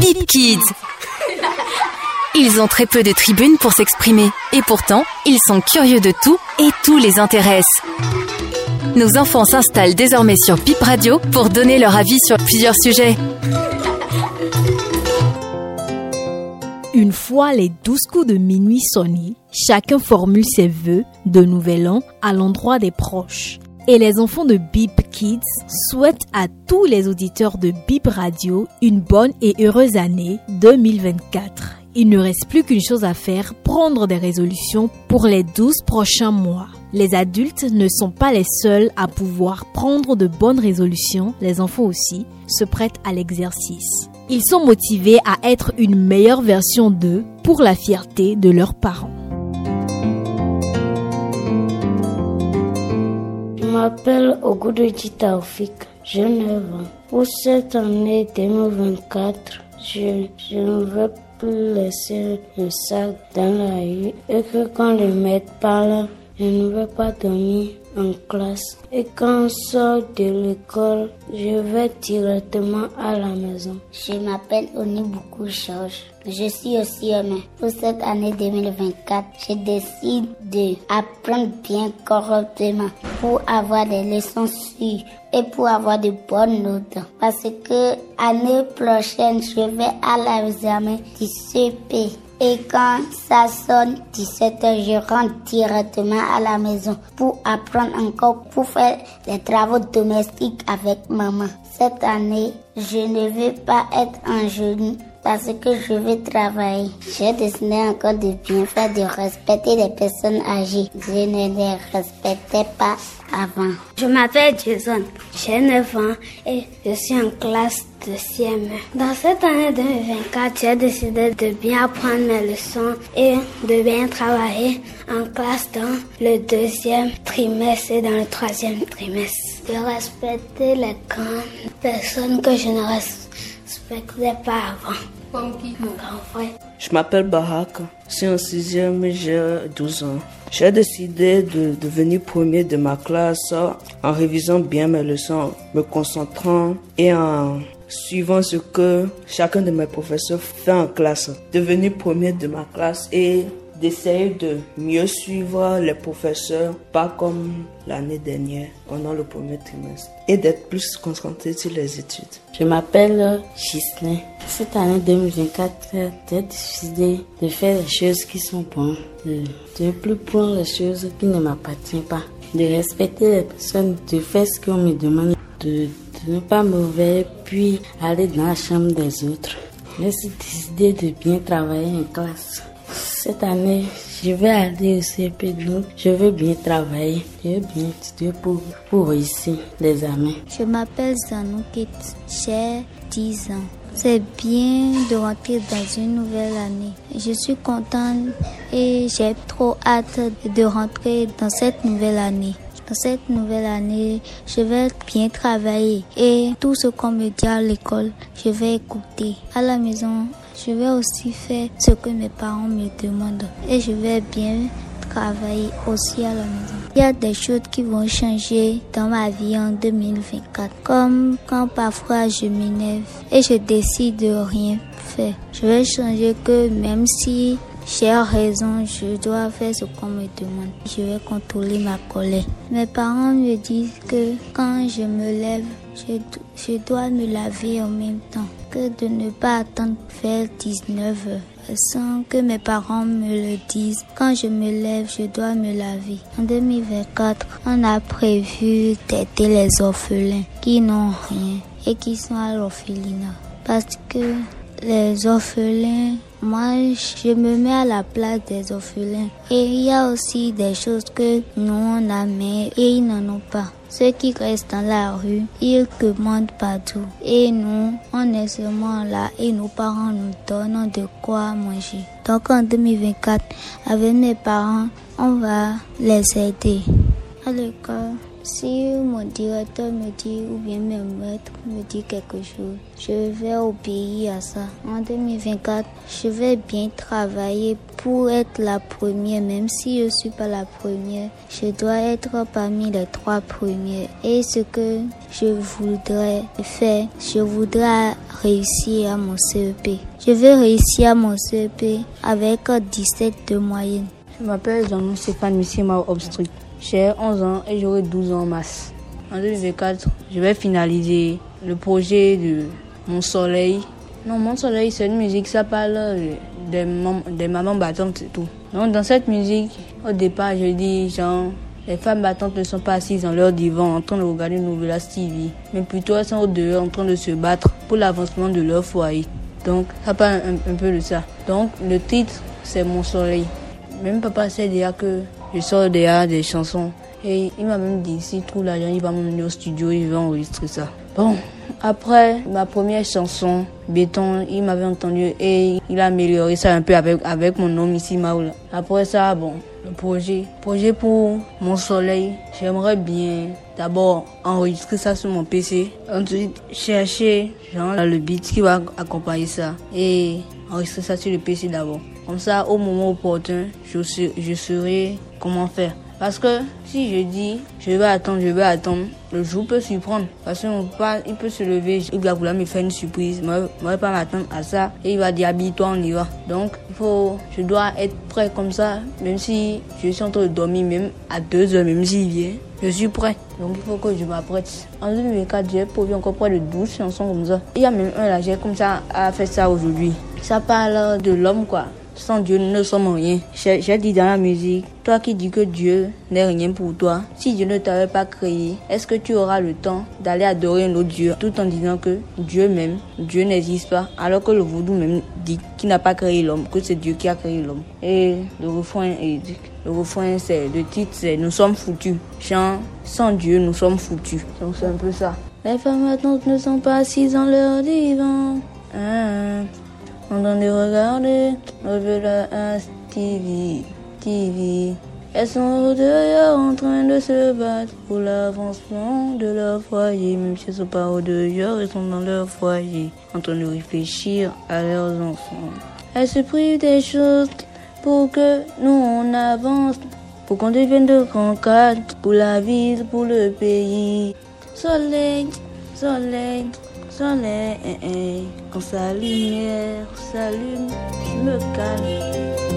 Bip Kids. Ils ont très peu de tribunes pour s'exprimer et pourtant, ils sont curieux de tout et tout les intéresse. Nos enfants s'installent désormais sur Bip Radio pour donner leur avis sur plusieurs sujets. Une fois les douze coups de minuit sonnés, chacun formule ses vœux de nouvel an à l'endroit des proches. Et les enfants de Bip Kids souhaitent à tous les auditeurs de Bip Radio une bonne et heureuse année 2024. Il ne reste plus qu'une chose à faire, prendre des résolutions pour les 12 prochains mois. Les adultes ne sont pas les seuls à pouvoir prendre de bonnes résolutions, les enfants aussi se prêtent à l'exercice. Ils sont motivés à être une meilleure version d'eux pour la fierté de leurs parents. M'appelle Ogudo Taufik, j'ai 9 ans. Pour cette année 2024, je, je ne veux plus laisser le sac dans la rue et que quand les maîtres parlent, je ne veux pas dormir en classe. Et quand on sort de l'école, je vais directement à la maison. Je m'appelle Onibuku Georges. Je suis aussi homme. Pour cette année 2024, je décide de apprendre bien correctement pour avoir des leçons sûres et pour avoir de bonnes notes. Parce que année prochaine, je vais à l'examen du CP. Et quand ça sonne 17h, je rentre directement à la maison pour apprendre encore, pour faire des travaux domestiques avec maman. Cette année, je ne vais pas être en genou parce que je vais travailler. J'ai décidé encore de bien faire, de respecter les personnes âgées. Je ne les respectais pas avant. Je m'appelle Jason, j'ai 9 ans et je suis en classe de CM. Dans cette année 2024, j'ai décidé de bien apprendre mes leçons et de bien travailler en classe dans le deuxième trimestre et dans le troisième trimestre. De respecter les grandes personnes que je ne respectais pas avant. Je m'appelle Barak, je suis en sixième, j'ai 12 ans. J'ai décidé de devenir premier de ma classe en révisant bien mes leçons, me concentrant et en suivant ce que chacun de mes professeurs fait en classe. Devenir premier de ma classe et d'essayer de mieux suivre les professeurs, pas comme l'année dernière pendant le premier trimestre, et d'être plus concentré sur les études. Je m'appelle Gislin. Cette année 2024, j'ai décidé de faire les choses qui sont bonnes, de ne plus prendre les choses qui ne m'appartiennent pas, de respecter les personnes, de faire ce qu'on me demande, de, ne pas réveiller puis aller dans la chambre des autres. J'ai décidé de bien travailler en classe. Cette année, je vais aller au CP, donc je veux bien travailler, je veux bien étudier pour, pour réussir les amis. Je m'appelle Zanoukit, j'ai 10 ans. C'est bien de rentrer dans une nouvelle année. Je suis contente et j'ai trop hâte de rentrer dans cette nouvelle année. Dans cette nouvelle année, je vais bien travailler et tout ce qu'on me dit à l'école, je vais écouter. À la maison, je vais aussi faire ce que mes parents me demandent et je vais bien travailler aussi à la maison. Il y a des choses qui vont changer dans ma vie en 2024, comme quand parfois je m'énerve et je décide de rien faire. Je vais changer que même si j'ai raison, je dois faire ce qu'on me demande. Je vais contrôler ma colère. Mes parents me disent que quand je me lève, je, je dois me laver en même temps que de ne pas attendre vers 19 heures sans que mes parents me le disent. Quand je me lève, je dois me laver. En 2024, on a prévu d'aider les orphelins qui n'ont rien et qui sont à l'orphelinat. Parce que les orphelins, moi, je me mets à la place des orphelins. Et il y a aussi des choses que nous, on a, mais et ils n'en ont pas. Ceux qui restent dans la rue, ils commandent partout. Et nous, on est seulement là et nos parents nous donnent de quoi manger. Donc en 2024, avec mes parents, on va les aider. À l'école, Si mon directeur me dit, ou bien mon maître me dit quelque chose, je vais obéir à ça. En 2024, je vais bien travailler pour être la première, même si je ne suis pas la première. Je dois être parmi les trois premiers. Et ce que je voudrais faire, je voudrais réussir à mon CEP. Je vais réussir à mon CEP avec 17 de moyenne. Je m'appelle Jean-Stéphane Missima Obstruct. J'ai 11 ans et j'aurai 12 ans en masse. En 2024, je vais finaliser le projet de Mon Soleil. Non, Mon Soleil, c'est une musique, ça parle des, des mamans battantes et tout. Donc, dans cette musique, au départ, je dis, genre, les femmes battantes ne sont pas assises dans leur divan en train de regarder une nouvelle TV, mais plutôt elles sont au dehors en train de se battre pour l'avancement de leur foyer. Donc, ça parle un peu de ça. Donc, le titre, c'est Mon Soleil. Même papa sait déjà que je sors déjà des chansons. Et il m'a même dit, si trouve l'argent, il va m'emmener au studio, il va enregistrer ça. Bon, après ma première chanson, Béton, il m'avait entendu et il a amélioré ça un peu avec, avec mon nom ici, Maoula. Après ça, bon, le projet. Projet pour mon soleil. J'aimerais bien d'abord enregistrer ça sur mon PC. Ensuite, chercher genre, le beat qui va accompagner ça. Et enregistrer ça sur le PC d'abord. Comme ça, au moment opportun, je, je saurai comment faire. Parce que si je dis, je vais attendre, je vais attendre, le jour peut surprendre. Parce qu'il peut se lever, il va vouloir me faire une surprise. Moi, je ne vais pas m'attendre à ça. Et il va dire, habille-toi, on y va. Donc, il faut, je dois être prêt comme ça. Même si je suis en train de dormir, même à 2 heures, même s'il vient, je suis prêt. Donc, il faut que je m'apprête. En 2004, j'ai produit encore près de 12 chansons comme ça. Il y a même un là, j'ai comme ça à faire ça aujourd'hui. Ça parle de l'homme, quoi. Sans Dieu, nous ne sommes rien. J'ai dit dans la musique, toi qui dis que Dieu n'est rien pour toi, si Dieu ne t'avait pas créé, est-ce que tu auras le temps d'aller adorer un autre Dieu tout en disant que Dieu même, Dieu n'existe pas, alors que le vaudou même dit qu'il n'a pas créé l'homme, que c'est Dieu qui a créé l'homme. Et le refrain est, le refrain c'est, le titre c'est Nous sommes foutus. Chant, sans Dieu, nous sommes foutus. Donc c'est un peu ça. Les femmes maintenant ne sont pas assises dans leur divan. Hein, en train de regarder la TV, TV. Elles sont dehors en train de se battre pour l'avancement de leur foyer. Même si elles sont pas au dehors, elles sont dans leur foyer en train de réfléchir à leurs enfants. Elles se privent des choses pour que nous on avance, pour qu'on devienne de grands cadres, pour la vie, pour le pays. Soleil, soleil, soleil, quand sa lumière s'allume, je me calme.